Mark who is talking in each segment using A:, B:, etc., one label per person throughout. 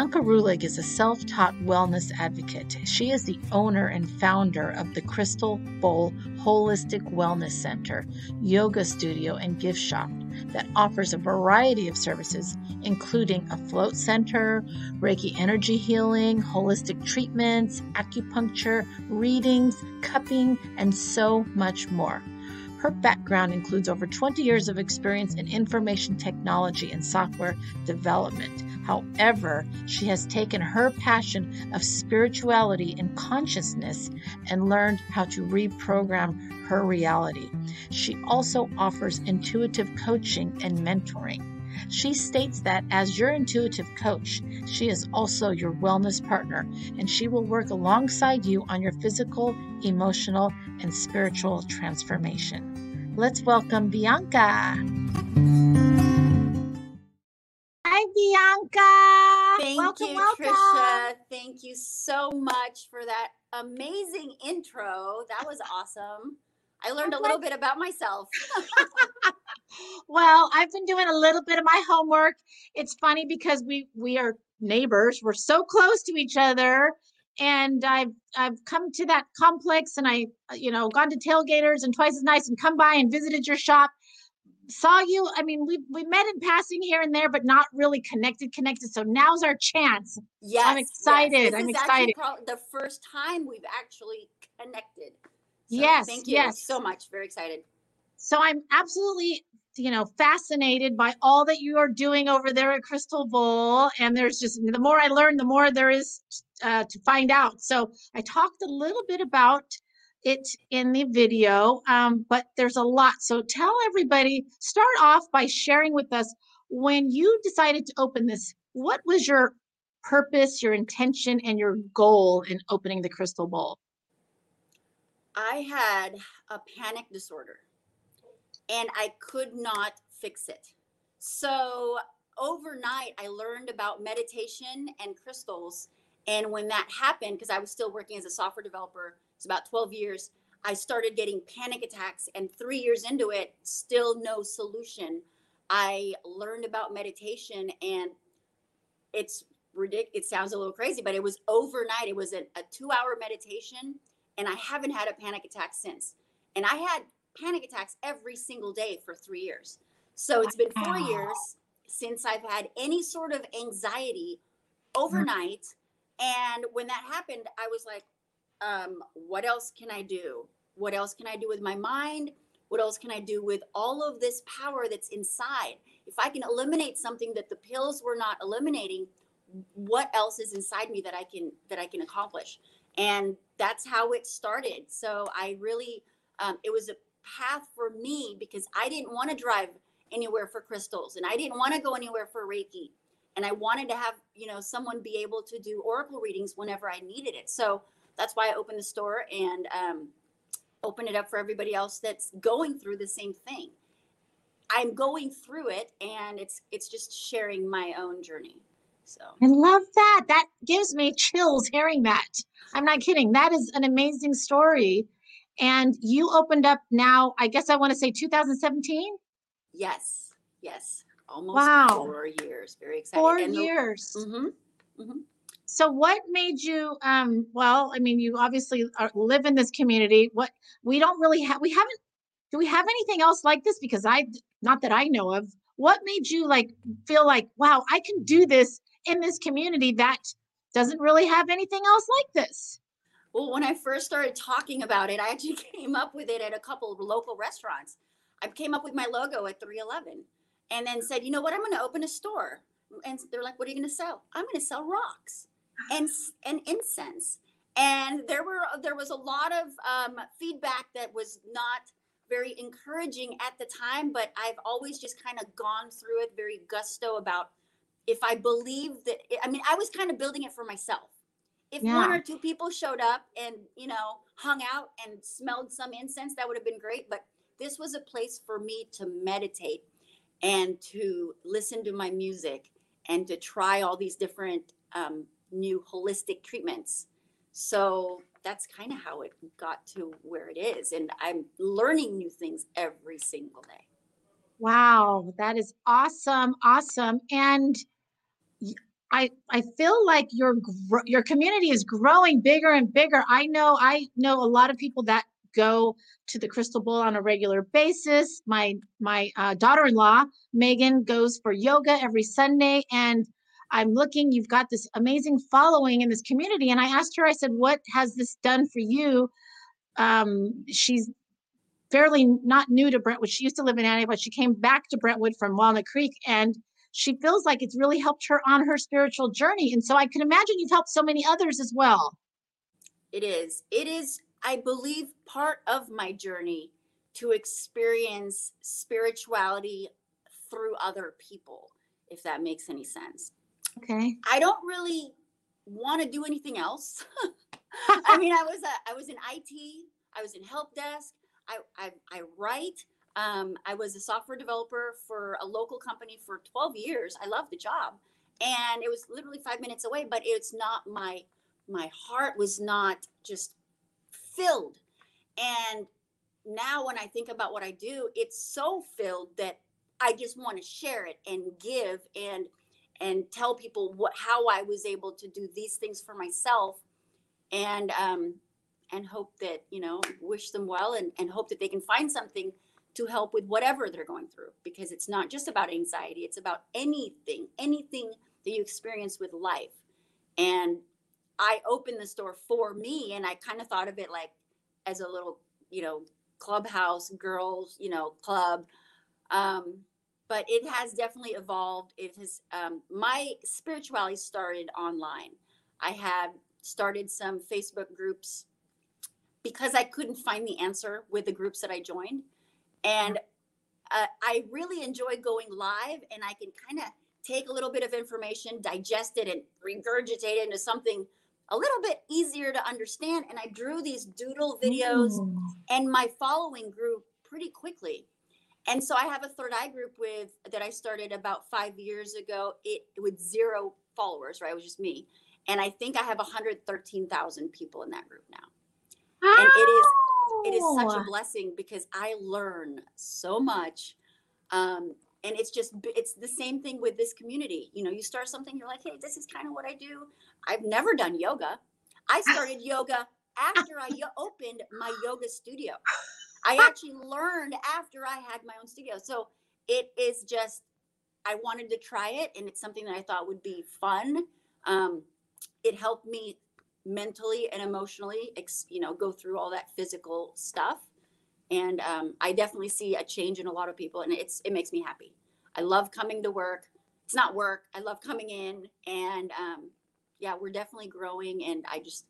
A: Bianca Rulig is a self taught wellness advocate. She is the owner and founder of the Crystal Bowl Holistic Wellness Center, yoga studio, and gift shop that offers a variety of services, including a float center, Reiki energy healing, holistic treatments, acupuncture, readings, cupping, and so much more. Her background includes over 20 years of experience in information technology and software development. However, she has taken her passion of spirituality and consciousness and learned how to reprogram her reality. She also offers intuitive coaching and mentoring. She states that as your intuitive coach, she is also your wellness partner, and she will work alongside you on your physical, emotional, and spiritual transformation. Let's welcome Bianca. Hi, Bianca.
B: Thank
A: welcome,
B: you,
A: welcome.
B: Trisha. Thank you so much for that amazing intro. That was awesome. I learned a little bit about myself.
A: Well, I've been doing a little bit of my homework. It's funny because we we are neighbors. We're so close to each other. And I've I've come to that complex and I, you know, gone to tailgaters and twice as nice and come by and visited your shop. Saw you. I mean, we we met in passing here and there, but not really connected, connected. So now's our chance.
B: yes I'm
A: excited.
B: This
A: I'm excited.
B: the first time we've actually connected. So
A: Yes,
B: Thank you
A: yes.
B: so much. Very excited.
A: So I'm absolutely, you know, fascinated by all that you are doing over there at Crystal Bowl. And there's just the more I learn, the more there is uh, to find out. So I talked a little bit about it in the video, um, but there's a lot. So tell everybody, start off by sharing with us when you decided to open this, what was your purpose, your intention, and your goal in opening the Crystal Bowl?
B: I had a panic disorder and I could not fix it. So overnight, I learned about meditation and crystals. And when that happened, because I was still working as a software developer, it's about 12 years, I started getting panic attacks. And three years into it, still no solution. I learned about meditation and it's ridiculous. It sounds a little crazy, but it was overnight. It was a, a two hour meditation and I haven't had a panic attack since. And I had panic attacks every single day for three years. So it's been four years since I've had any sort of anxiety overnight. And when that happened, I was like, um, what else can I do? What else can I do with my mind? What else can I do with all of this power that's inside? If I can eliminate something that the pills were not eliminating, what else is inside me that I can that I can accomplish? and that's how it started so i really um, it was a path for me because i didn't want to drive anywhere for crystals and i didn't want to go anywhere for reiki and i wanted to have you know someone be able to do oracle readings whenever i needed it so that's why i opened the store and um, open it up for everybody else that's going through the same thing i'm going through it and it's it's just sharing my own journey so
A: I love that. That gives me chills hearing that. I'm not kidding. That is an amazing story. And you opened up now, I guess I want to say 2017?
B: Yes, yes, almost
A: Wow.
B: four years. Very excited.
A: Four
B: And the-
A: years.
B: Mhm, mhm.
A: So what made you um well, I mean you obviously are, live in this community. What we don't really have we haven't do we have anything else like this because I not that I know of. What made you like feel like wow, I can do this in this community that doesn't really have anything else like this?
B: Well, when I first started talking about it, I actually came up with it at a couple of local restaurants. I came up with my logo at 311 and then said, you know what, I'm going to open a store. And they're like, what are you going to sell? I'm going to sell rocks and and incense. And there were there was a lot of um, feedback that was not very encouraging at the time, but I've always just kind of gone through it very gusto about if I believe that. I mean, I was kind of building it for myself. If one or two people showed up and you know hung out and smelled some incense, that would have been great. But this was a place for me to meditate and to listen to my music and to try all these different um, new holistic treatments. So that's kind of how it got to where it is. And I'm learning new things every single day.
A: Wow, that is awesome. Awesome. And I I feel like your your community is growing bigger and bigger. I know I know a lot of people that go to the Crystal Bowl on a regular basis. My my uh, daughter-in-law Megan goes for yoga every Sunday, and I'm looking. You've got this amazing following in this community, and I asked her. I said, "What has this done for you?" Um, she's fairly not new to Brentwood. She used to live in Antioch, but she came back to Brentwood from Walnut Creek, and she feels like it's really helped her on her spiritual journey. And so I can imagine you've helped so many others as well.
B: It is. It is, I believe, part of my journey to experience spirituality through other people, if that makes any sense.
A: Okay.
B: I don't really want to do anything else. I mean, I was a, I was in IT, I was in help desk, I, I, I write, um, I was a software developer for a local company for 12 years. I loved the job, and it was literally five minutes away. But it's not my my heart was not just filled. And now when I think about what I do, it's so filled that I just want to share it and give and and tell people what how I was able to do these things for myself. And um, and hope that you know wish them well and, and hope that they can find something to help with whatever they're going through because it's not just about anxiety it's about anything anything that you experience with life. And i opened the store for me and i kind of thought of it like as a little you know clubhouse girls you know club. Um, but it has definitely evolved. It has um, my spirituality started online. I had started some facebook groups because i couldn't find the answer with the groups that i joined and uh, I really enjoy going live and I can kind of take a little bit of information, digest it, and regurgitate it into something a little bit easier to understand. And I drew these doodle videos, Ooh. and my following grew pretty quickly. And so I have a third eye group with that I started about five years ago. It with zero followers, right? It was just me, and I think I have 113,000 people in that group now. And it is it is such a blessing because I learn so much. Um, and it's just it's the same thing with this community. You know, you start something, you're like, hey, this is kind of what I do. I've never done yoga. I started yoga after I opened my yoga studio. I actually learned after I had my own studio. So it is just I wanted to try it, and it's something that I thought would be fun. Um, it helped me mentally and emotionally, you know, go through all that physical stuff. And um, I definitely see a change in a lot of people, and it's it makes me happy. I love coming to work. It's not work. I love coming in, and um, yeah, we're definitely growing. And I just,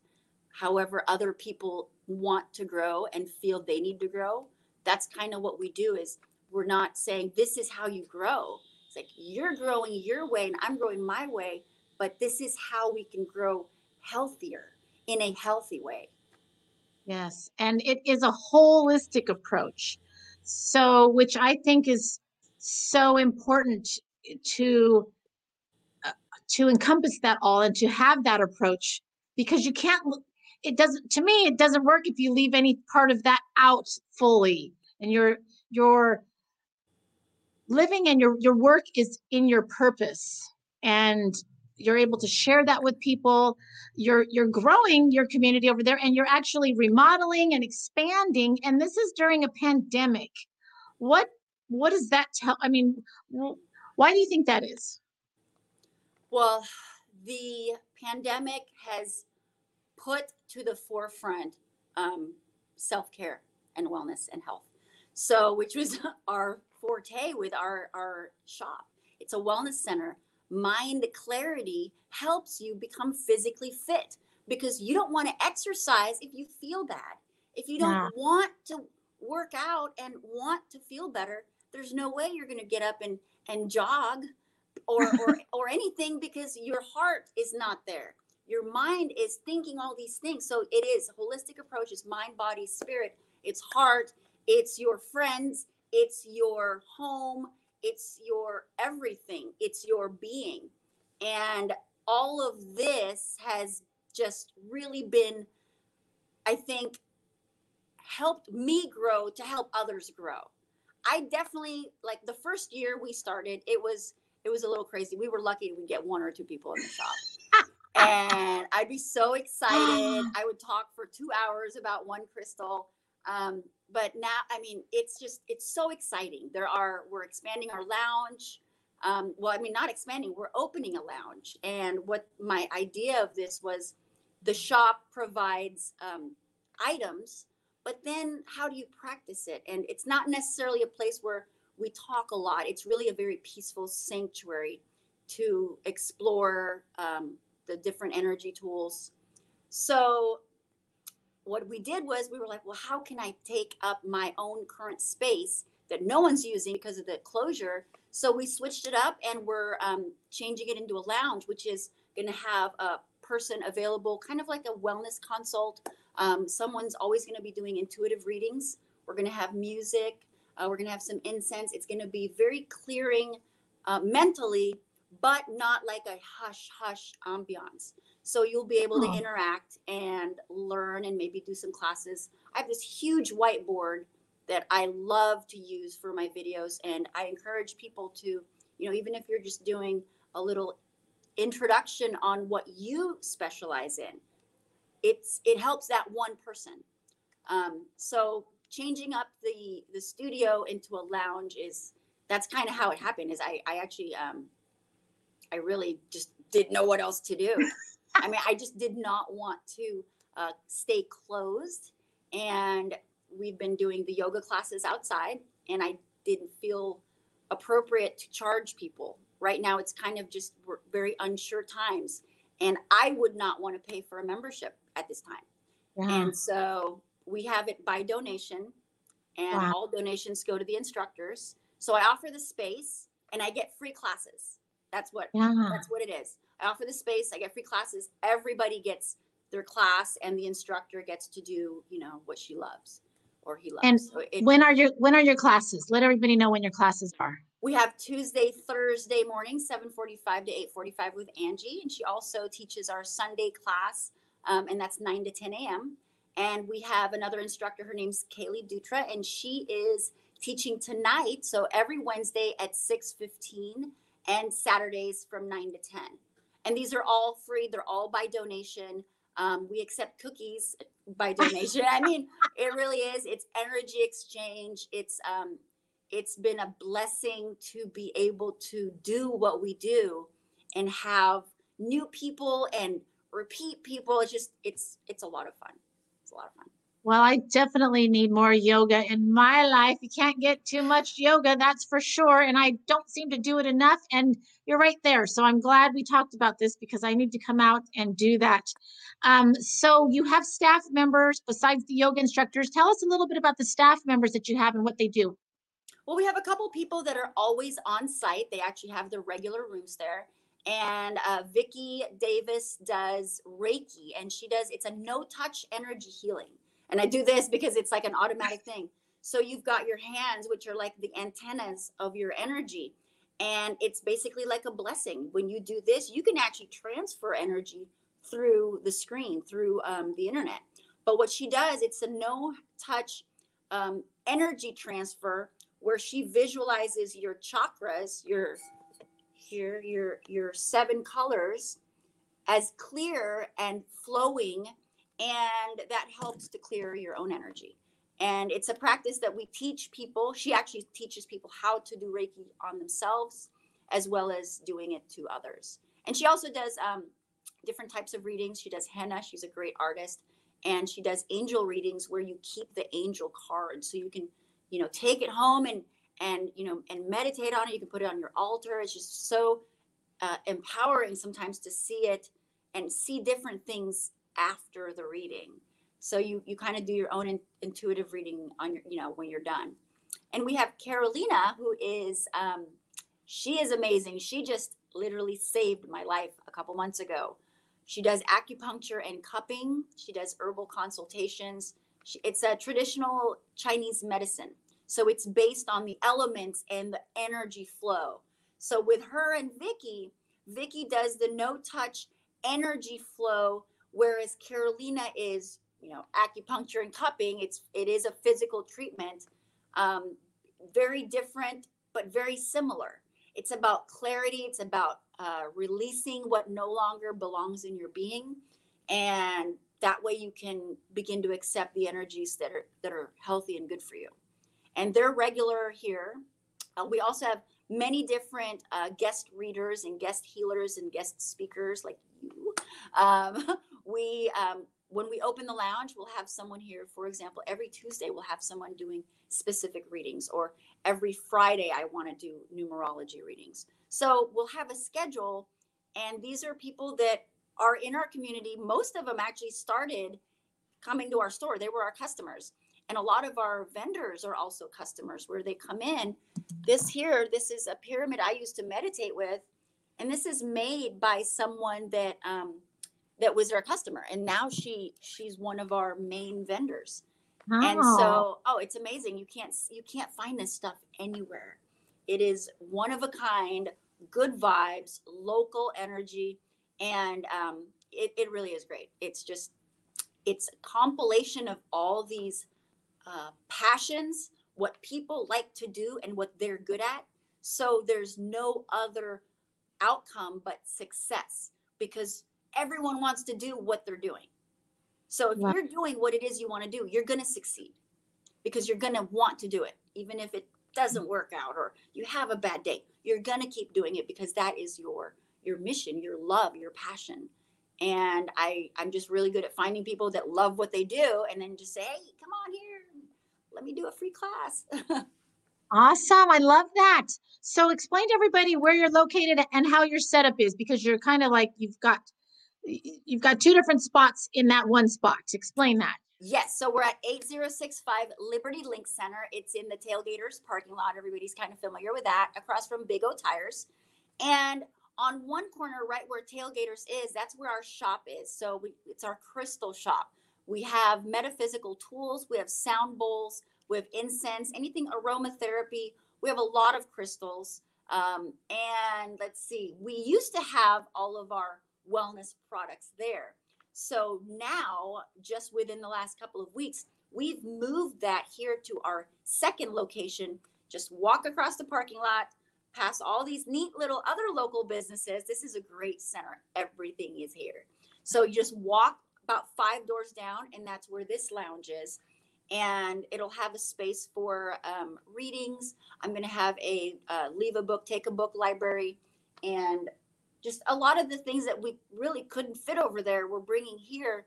B: however, other people want to grow and feel they need to grow. That's kind of what we do. Is we're not saying this is how you grow. It's like you're growing your way, and I'm growing my way. But this is how we can grow healthier in a healthy way.
A: Yes, and it is a holistic approach. So, which I think is so important to uh, to encompass that all and to have that approach because you can't it doesn't to me it doesn't work if you leave any part of that out fully and your your living and your your work is in your purpose and you're able to share that with people. You're you're growing your community over there and you're actually remodeling and expanding. And this is during a pandemic. What what does that tell i mean why do you think that is?
B: Well the pandemic has put to the forefront um, self-care and wellness and health. So which was our forte with our our shop. It's a wellness center mind clarity helps you become physically fit because you don't want to exercise if you feel bad. If you don't yeah. want to work out and want to feel better, there's no way you're going to get up and and jog or or or anything because your heart is not there. Your mind is thinking all these things. So it is holistic approach is mind, body, spirit. It's heart, it's your friends, it's your home, it's your everything, it's your being. And all of this has just really been, I think, helped me grow to help others grow. I definitely like the first year we started, it was it was a little crazy. We were lucky we get one or two people in the shop. and I'd be so excited. I would talk for two hours about one crystal. Um, but now, I mean, it's just, it's so exciting. There are, we're expanding our lounge. Um, well, I mean, not expanding, we're opening a lounge. And what my idea of this was the shop provides um, items, but then how do you practice it? And it's not necessarily a place where we talk a lot. It's really a very peaceful sanctuary to explore um, the different energy tools. So what we did was we were like, well, how can I take up my own current space that no one's using because of the closure? So we switched it up and we're um, changing it into a lounge, which is going to have a person available, kind of like a wellness consult. Um, someone's always going to be doing intuitive readings. We're going to have music. Uh, we're going to have some incense. It's going to be very clearing uh, mentally, but not like a hush hush ambiance. So you'll be able to interact and learn and maybe do some classes. I have this huge whiteboard that I love to use for my videos, and I encourage people to, you know, even if you're just doing a little introduction on what you specialize in, it's it helps that one person. Um, so changing up the the studio into a lounge is that's kind of how it happened. Is I I actually um, I really just didn't know what else to do. I mean, I just did not want to uh, stay closed. And we've been doing the yoga classes outside, and I didn't feel appropriate to charge people. Right now, it's kind of just very unsure times. And I would not want to pay for a membership at this time. Yeah. And so we have it by donation, and wow. all donations go to the instructors. So I offer the space and I get free classes. That's what yeah. that's what it is. I offer the space. I get free classes. Everybody gets their class, and the instructor gets to do, you know, what she loves or he loves.
A: And so it, when are your when are your classes? Let everybody know when your classes are.
B: We have Tuesday, Thursday morning, 7:45 to 8:45 with Angie, and she also teaches our Sunday class, um, and that's 9 to 10 a.m. And we have another instructor. Her name's Kaylee Dutra, and she is teaching tonight. So every Wednesday at 6:15 and Saturdays from 9 to 10 and these are all free they're all by donation. Um, we accept cookies by donation. I mean it really is it's energy exchange. It's um, it's been a blessing to be able to do what we do and have new people and repeat people. It's just it's it's a lot of fun. It's a lot of fun
A: well, I definitely need more yoga in my life. You can't get too much yoga, that's for sure. And I don't seem to do it enough. And you're right there. So I'm glad we talked about this because I need to come out and do that. Um, so you have staff members besides the yoga instructors. Tell us a little bit about the staff members that you have and what they do.
B: Well, we have a couple people that are always on site. They actually have their regular rooms there. And uh, Vicki Davis does Reiki, and she does it's a no touch energy healing. And I do this because it's like an automatic thing. So you've got your hands, which are like the antennas of your energy. And it's basically like a blessing. When you do this, you can actually transfer energy through the screen, through um, the internet. But what she does, it's a no touch um, energy transfer where she visualizes your chakras, your here, your your seven colors as clear and flowing and that helps to clear your own energy. And it's a practice that we teach people she actually teaches people how to do reiki on themselves as well as doing it to others. And she also does um, different types of readings. She does henna she's a great artist and she does angel readings where you keep the angel card so you can you know take it home and and you know and meditate on it. You can put it on your altar. It's just so uh, empowering sometimes to see it and see different things after the reading. So you you kind of do your own in, intuitive reading on your you know when you're done. And we have Carolina who is um, she is amazing. She just literally saved my life a couple months ago. She does acupuncture and cupping. She does herbal consultations. She, it's a traditional Chinese medicine. So it's based on the elements and the energy flow. So with her and Vicky, Vicky does the no touch energy flow whereas Carolina is, you know, acupuncture and cupping. It's it is a physical treatment, um, very different but very similar. it's about clarity. It's about uh, releasing what no longer belongs in your being, and that way you can begin to accept the energies that are that are healthy and good for you. And they're regular here. Uh, we also have many different uh, guest readers and guest healers and guest speakers like you. Um, we um, when we open the lounge, we'll have someone here. For example, every Tuesday we'll have someone doing specific readings, or every Friday I want to do numerology readings. So we'll have a schedule, and these are people that are in our community. Most of them actually started coming to our store. They were our customers. And a lot of our vendors are also customers where they come in. This here, this is a pyramid I used to meditate with. And this is made by someone that um, that was our customer. And now she she's one of our main vendors. Oh. And so, oh, it's amazing. You can't you can't find this stuff anywhere. It is one of a kind, good vibes, local energy, and um, it, it really is great. It's just it's a compilation of all these uh, passions, what people like to do, and what they're good at. So there's no other outcome but success because everyone wants to do what they're doing. So if you're doing what it is you want to do, you're going to succeed because you're going to want to do it, even if it doesn't work out or you have a bad day. You're going to keep doing it because that is your your mission, your love, your passion. And I I'm just really good at finding people that love what they do and then just say, "Hey, come on here let me do a free class.
A: awesome. I love that. So explain to everybody where you're located and how your setup is because you're kind of like you've got you've got two different spots in that one spot. Explain that.
B: Yes, so we're at 8065 Liberty Link Center. It's in the Tailgaters parking lot. Everybody's kind of familiar with that, across from Big O Tires. And on one corner, right where Tailgaters is, that's where our shop is. So we, it's our crystal shop. We have metaphysical tools, we have sound bowls, we have incense, anything aromatherapy. We have a lot of crystals. Um, and let's see, we used to have all of our wellness products there. So now, just within the last couple of weeks, we've moved that here to our second location. Just walk across the parking lot, past all these neat little other local businesses. This is a great center. Everything is here. So you just walk about five doors down, and that's where this lounge is. And it'll have a space for um, readings. I'm going to have a uh, leave a book, take a book library, and just a lot of the things that we really couldn't fit over there, we're bringing here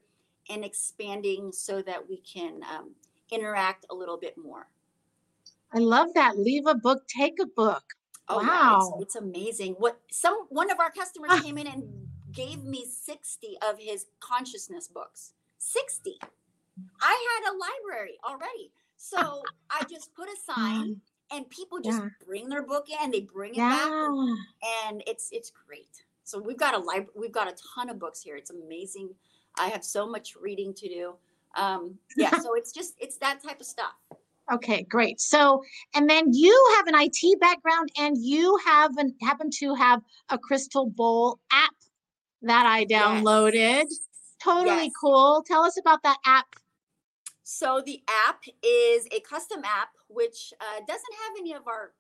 B: and expanding so that we can um, interact a little bit more.
A: I love that. Leave a book, take a book. Oh, wow,
B: yeah, it's, it's, amazing. What some one of our customers came in and gave me 60 of his consciousness books. 60. I had a library already. So I just put a sign and people just yeah. bring their book in, they bring it yeah. back and, and, it's it's great. So we've got a library we've got a ton of books here. It's amazing. I have so much reading to do. Um yeah, so it's just it's that type of stuff.
A: Okay, great. So, and then you have an IT background and you have an happen to have a crystal bowl app that I downloaded. Yes. Totally yes. cool. Tell us about that app.
B: So the app is a custom app which uh, doesn't have any of our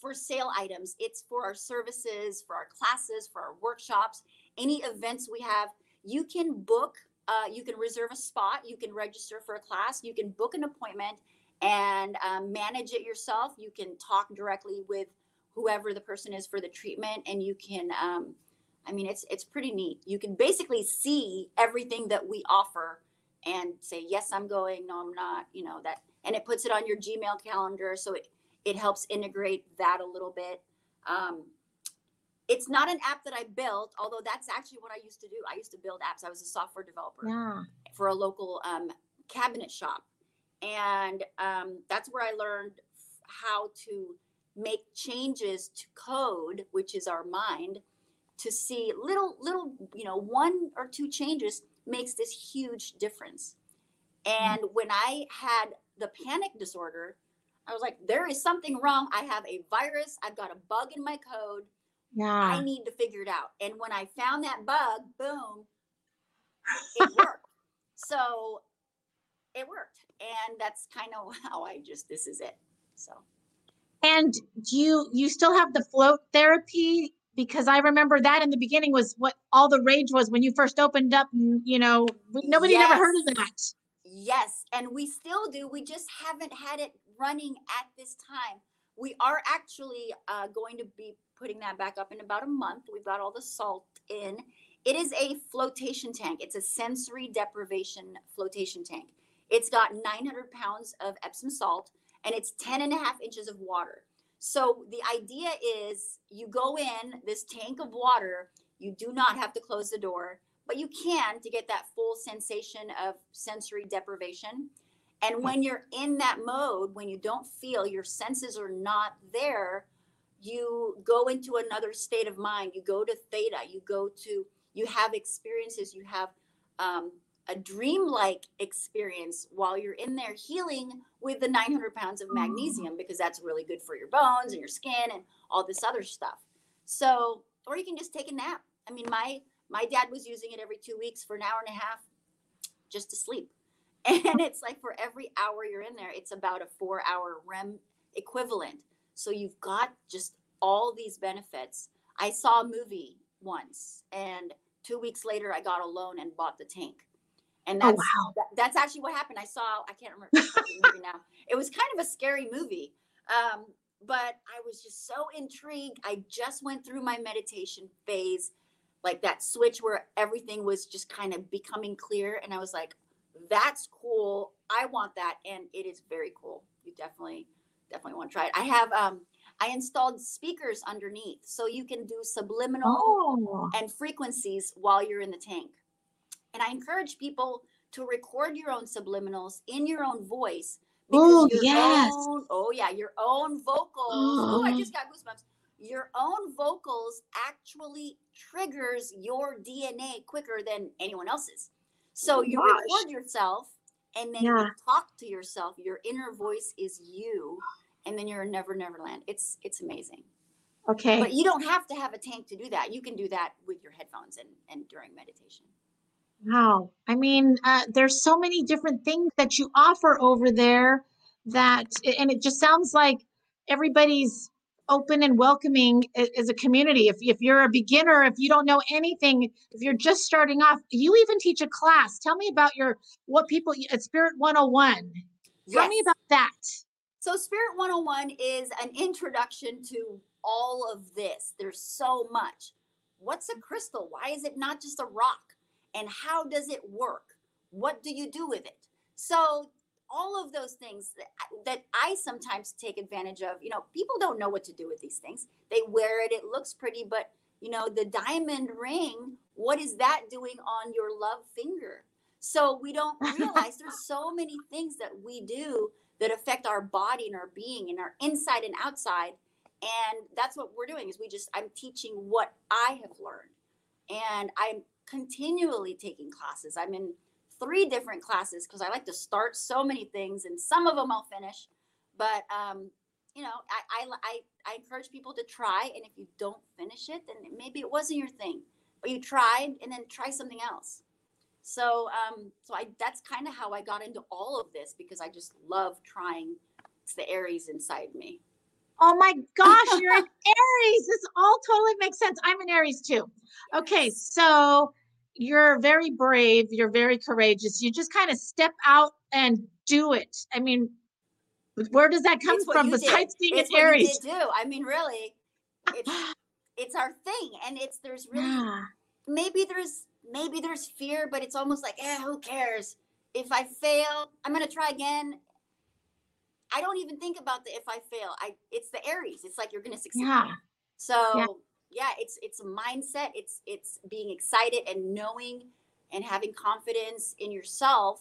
B: for sale items. It's for our services, for our classes, for our workshops, any events we have. You can book, uh, you can reserve a spot, you can register for a class, you can book an appointment and um, manage it yourself. You can talk directly with whoever the person is for the treatment, and you can um, I mean, it's it's pretty neat. You can basically see everything that we offer and say, yes, I'm going, no, I'm not, you know, that and it puts it on your Gmail calendar. So it, it helps integrate that a little bit. Um, it's not an app that I built, although that's actually what I used to do. I used to build apps. I was a software developer yeah. for a local um, cabinet shop. And um, that's where I learned how to make changes to code, which is our mind, to see little little you know one or two changes makes this huge difference and mm-hmm. when i had the panic disorder i was like there is something wrong i have a virus i've got a bug in my code yeah i need to figure it out and when i found that bug boom it worked so it worked and that's kind of how i just this is it so
A: And do you you still have the float therapy? Because I remember that in the beginning was what all the rage was when you first opened up. You know, nobody yes. never heard of that.
B: Yes, and we still do. We just haven't had it running at this time. We are actually uh, going to be putting that back up in about a month. We've got all the salt in. It is a flotation tank. It's a sensory deprivation flotation tank. It's got 900 pounds of Epsom salt and it's 10 and a half inches of water. So the idea is you go in this tank of water, you do not have to close the door, but you can to get that full sensation of sensory deprivation. And when you're in that mode, when you don't feel your senses are not there, you go into another state of mind. You go to theta, you go to, you have experiences, you have um, a dreamlike experience while you're in there healing with the 900 pounds of magnesium because that's really good for your bones and your skin and all this other stuff. So, or you can just take a nap. I mean, my my dad was using it every two weeks for an hour and a half just to sleep. And it's like for every hour you're in there, it's about a four hour REM equivalent. So you've got just all these benefits. I saw a movie once and two weeks later I got a loan and bought the tank and oh, that's oh, wow. that, that's actually what happened. I saw I can't remember the movie now. It was kind of a scary movie, um, but I was just so intrigued. I just went through my meditation phase, like that switch where everything was just kind of becoming clear, and I was like, "That's cool. I want that," and it is very cool. You definitely definitely want to try it. I have um, I installed speakers underneath, so you can do subliminal oh. and frequencies while you're in the tank. And I encourage people to record your own subliminals in your own voice.
A: Oh, yes.
B: Own, oh, yeah. Your own vocals. Oh. oh, I just got goosebumps. Your own vocals actually triggers your DNA quicker than anyone else's. So oh, you gosh. record yourself and then yeah. you talk to yourself. Your inner voice is you. And then you're a never, never land. It's it's amazing.
A: Okay.
B: But you don't have to have a tank to do that. You can do that with your headphones and, and during meditation.
A: Wow. I mean, uh, there's so many different things that you offer over there that, and it just sounds like everybody's open and welcoming as a community. If, if you're a beginner, if you don't know anything, if you're just starting off, you even teach a class. Tell me about your, what people at uh, Spirit 101. Yes. Tell me about that.
B: So, Spirit 101 is an introduction to all of this. There's so much. What's a crystal? Why is it not just a rock? and how does it work? What do you do with it? So all of those things that, that I sometimes take advantage of, you know, people don't know what to do with these things. They wear it, it looks pretty, but you know, the diamond ring, what is that doing on your love finger? So we don't realize there's so many things that we do that affect our body and our being and our inside and outside. And that's what we're doing is we just I'm teaching what I have learned. And I'm continually taking classes. I'm in three different classes because I like to start so many things, and some of them I'll finish. But um, you know, I, I I I encourage people to try, and if you don't finish it, then maybe it wasn't your thing, but you tried, and then try something else. So um, so I that's kind of how I got into all of this because I just love trying. It's the Aries inside me.
A: Oh my gosh, you're an Aries. This all totally makes sense. I'm an Aries too. Okay, so you're very brave, you're very courageous. You just kind of step out and do it. I mean, where does that come from besides being
B: it's
A: an Aries?
B: do. I mean, really, it's it's our thing, and it's there's really maybe there's maybe there's fear, but it's almost like, eh, who cares? If I fail, I'm gonna try again. I don't even think about the if I fail. I it's the Aries. It's like you're gonna succeed.
A: Yeah.
B: So yeah yeah it's it's a mindset it's it's being excited and knowing and having confidence in yourself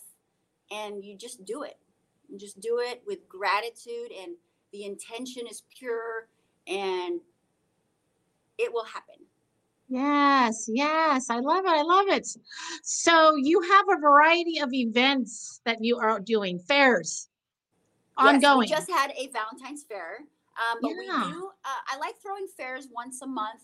B: and you just do it you just do it with gratitude and the intention is pure and it will happen
A: Yes, yes, I love it. I love it. So you have a variety of events that you are doing, fairs, ongoing.
B: Yes, we just had a Valentine's fair um, but yeah. we do, uh, I like throwing fairs once a month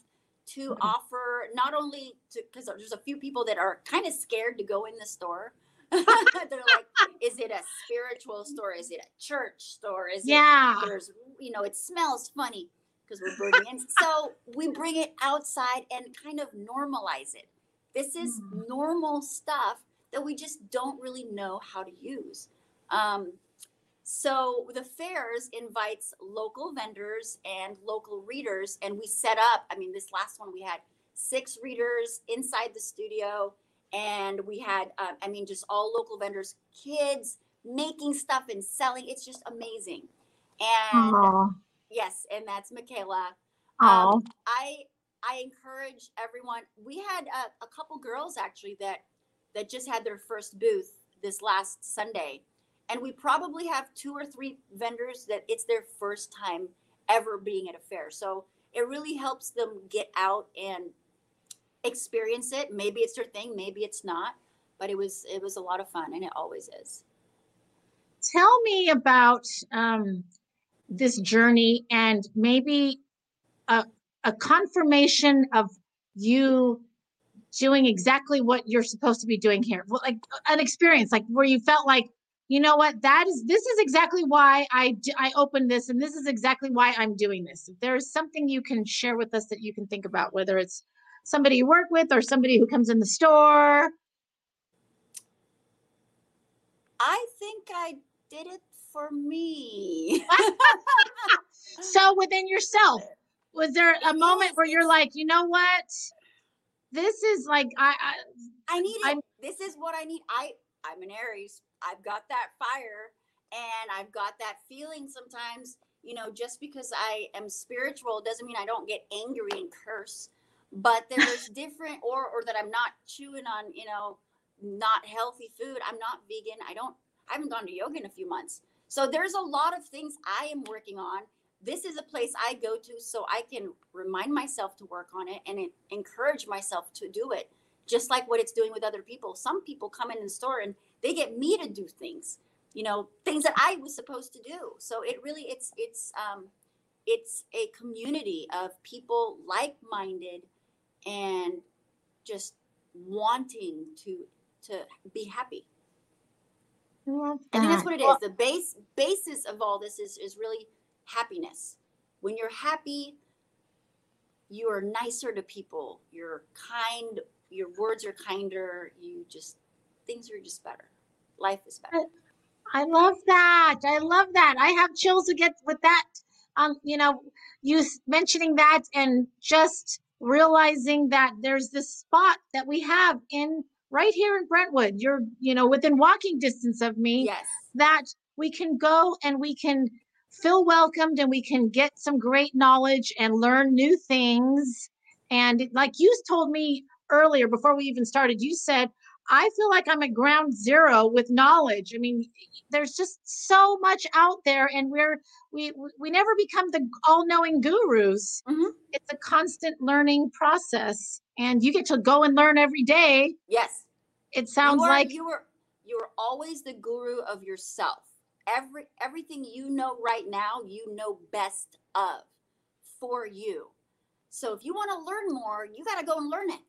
B: to offer not only to, because there's a few people that are kind of scared to go in the store. They're like, is it a spiritual store? Is it a church store? Is
A: yeah.
B: it there's you know, it smells funny because we're bringing in. So we bring it outside and kind of normalize it. This is
A: Mm.
B: normal stuff that we just don't really know how to use. Um, so the fairs invites local vendors and local readers, and we set up. I mean, this last one we had six readers inside the studio, and we had, uh, I mean, just all local vendors, kids making stuff and selling. It's just amazing. And
A: Aw.
B: yes, and that's Michaela. Um, I I encourage everyone. We had a, a couple girls actually that that just had their first booth this last Sunday, and we probably have two or three vendors that it's their first time ever being at a fair. So it really helps them get out and experience it. Maybe it's their thing, maybe it's not, but it was it was a lot of fun, and it always is.
A: Tell me about um, this journey and maybe a, a confirmation of you doing exactly what you're supposed to be doing here. Like an experience, like where you felt like, you know what, that is this is exactly why i i opened this, and this is exactly why I'm doing this. If there's something you can share with us that you can think about, whether it's somebody you work with or somebody who comes in the store.
B: I think I did it for me.
A: So within yourself, was there a moment where you're like, you know what? This is like I, I
B: I need it.
A: I'm-
B: this is what I need. I I'm an Aries. I've got that fire and I've got that feeling sometimes, you know, just because I am spiritual doesn't mean I don't get angry and curse. But there's different or or that I'm not chewing on, you know, not healthy food. I'm not vegan. I don't I haven't gone to yoga in a few months. So there's a lot of things I am working on. This is a place I go to so I can remind myself to work on it and encourage myself to do it just like what it's doing with other people. Some people come in the store and they get me to do things, you know, things that I was supposed to do. So it really it's it's um it's a community of people like-minded and just wanting to to be happy.
A: love
B: I think that's what it is. The base basis of all this is is really happiness. When you're happy, you are nicer to people. You're kind. Your words are kinder. You just things are just better. Life is better.
A: I love that. I love that. I have chills again with that. Um, you know, you mentioning that and just realizing that there's this spot that we have in right here in Brentwood. You're, you know, within walking distance of me.
B: Yes.
A: that we can go and we can feel welcomed and we can get some great knowledge and learn new things. And like you told me earlier, before we even started, you said, I feel like I'm at ground zero with knowledge. I mean, there's just so much out there, and we're we we never become the all-knowing gurus.
B: Mhm.
A: It's a constant learning process, and you get to go and learn every day.
B: Yes.
A: It sounds
B: you are,
A: like
B: you are you are always the guru of yourself. Every everything you know right now, you know best of for you. So if you want to learn more, you got to go and learn it.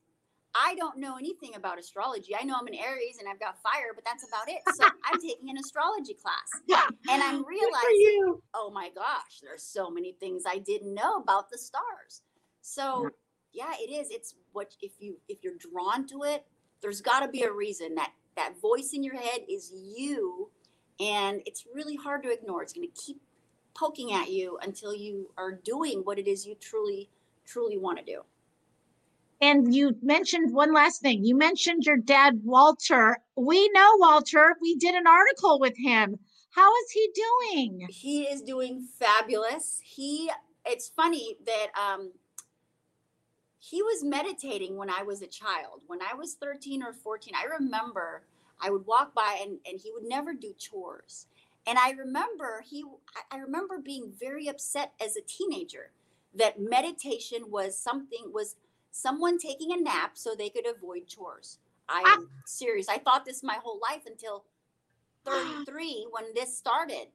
B: I don't know anything about astrology. I know I'm an Aries and I've got fire, but that's about it. So I'm taking an astrology class and I'm realizing, oh my gosh, there's so many things I didn't know about the stars. So yeah, it is. It's what if you if you're drawn to it, there's got to be a reason that that voice in your head is you and it's really hard to ignore. It's going to keep poking at you until you are doing what it is you truly truly want to do.
A: And you mentioned one last thing. You mentioned your dad, Walter. We know Walter. We did an article with him. How is he doing?
B: He is doing fabulous. He it's funny that um he was meditating when I was a child. When I was 13 or 14, I remember I would walk by and, and he would never do chores. And I remember he I- I remember being very upset as a teenager that meditation was something was someone taking a nap so they could avoid chores. I'm ah. serious. I thought this my whole life until 33 when this started.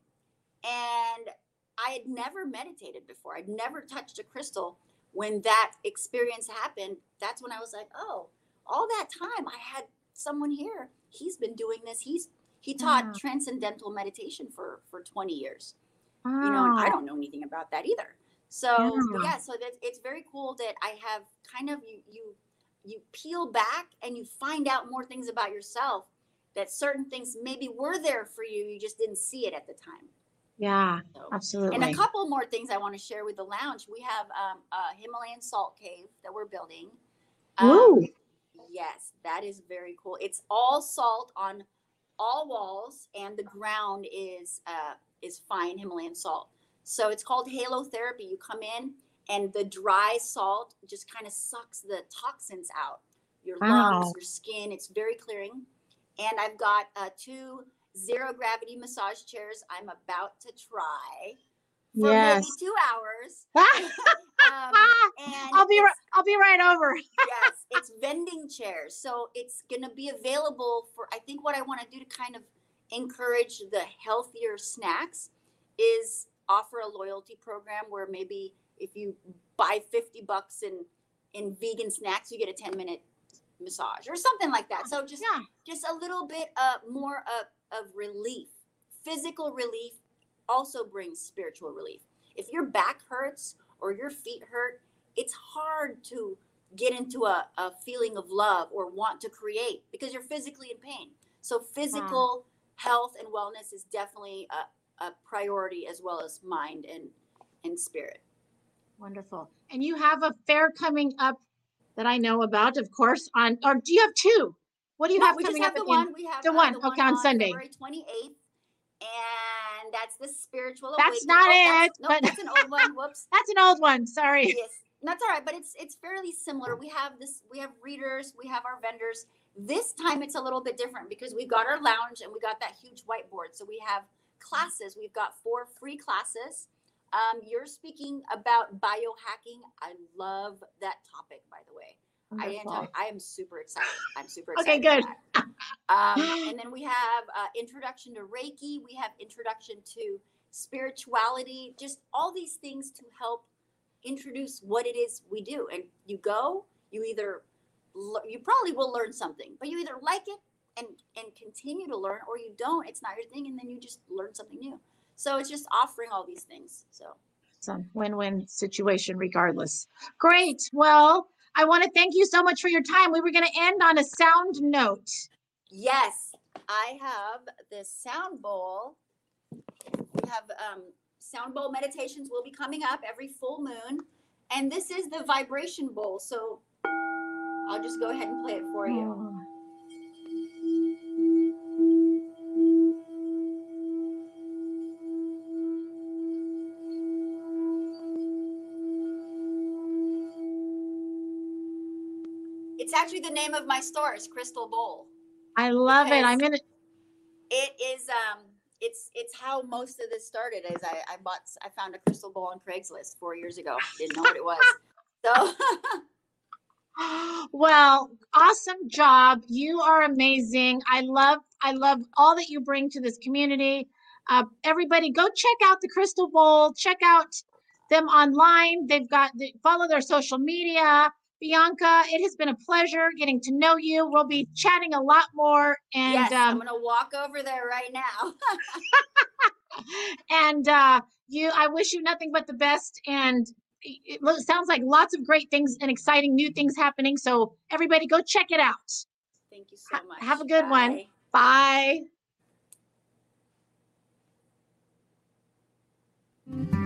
B: And I had never meditated before. I'd never touched a crystal. When that experience happened, that's when I was like, oh, all that time I had someone here. He's been doing this. He's he taught
A: Wow.
B: transcendental meditation for for 20 years. You know, I
A: ah.
B: don't know anything about that either. So
A: Yeah.
B: yeah, so that it's very cool that I have kind of you you you peel back and you find out more things about yourself that certain things maybe were there for you you just didn't see it at the time
A: Yeah,
B: so
A: absolutely.
B: and a couple more things i want to share with the lounge we have um, a himalayan salt cave that we're building Um,
A: Ooh.
B: yes that is very cool it's all salt on all walls and the ground is uh, is fine himalayan salt so it's called halo therapy you come in and the dry salt just kind of sucks the toxins out your lungs
A: Wow.
B: your skin it's very clearing and i've got uh, two zero gravity massage chairs i'm about to try for
A: Yes.
B: maybe two hours um, and
A: I'll be right. I'll be right over.
B: yes, it's vending chairs. So it's going to be available for, I think what I want to do to kind of encourage the healthier snacks is offer a loyalty program where maybe if you buy 50 bucks in, in vegan snacks, you get a 10 minute massage or something like that. So just,
A: Yeah.
B: just a little bit uh, more of, of relief. Physical relief also brings spiritual relief. If your back hurts or your feet hurt, it's hard to get into a, a feeling of love or want to create because you're physically in pain. So physical health and wellness is definitely a, a priority as well as mind and, and spirit.
A: Wonderful. And you have a fair coming up that I know about, of course. On or do you have two? What do you
B: No,
A: have
B: we just have
A: up
B: the one. We have
A: the
B: uh,
A: one, okay, on Sunday.
B: February 28th. And that's the spiritual
A: That's
B: awakening.
A: not
B: that's,
A: it,
B: No,
A: but-
B: that's an old one. Whoops.
A: That's an old one. Sorry.
B: yes that's all right but it's it's fairly similar we have this we have readers we have our vendors this time it's a little bit different because we've got our lounge and we got that huge whiteboard so we have classes. We've got four free classes. Um, you're speaking about biohacking. I love that topic by the way. I, am- I am super excited. I'm super excited. Okay, good. um, and then we have uh, introduction to reiki. We have introduction to spirituality. Just all these things to help introduce what it is we do. And you go you either you probably will learn something but you either like it and and continue to learn or you don't it's not your thing and then you just learn something new so it's just offering all these things so
A: It's a win-win situation regardless. Great. Well, I want to thank you so much for your time. We were going to end on a sound note.
B: yes i have this sound bowl we have um, sound bowl meditations will be coming up every full moon and this is the vibration bowl so i'll just go ahead and play it for you actually the name of my store is crystal bowl
A: I love it. I'm gonna.
B: it is um it's it's how most of this started is I, I bought I found a crystal bowl on Craigslist four years ago. Didn't know what it was. So
A: Well, awesome job. You are amazing. I love. I love all that you bring to this community. Uh, everybody, go check out the Crystal Bowl. Check out them online. They've got the, follow their social media. Bianca, it has been a pleasure getting to know you. We'll be chatting a lot more, and
B: yes, I'm
A: um,
B: gonna walk over there right now.
A: and uh, you. I wish you nothing but the best. And it, sounds like lots of great things and exciting new things happening. So everybody, go check it out.
B: Thank you so
A: Ha-
B: much.
A: have a good one.
B: Bye.
A: Bye.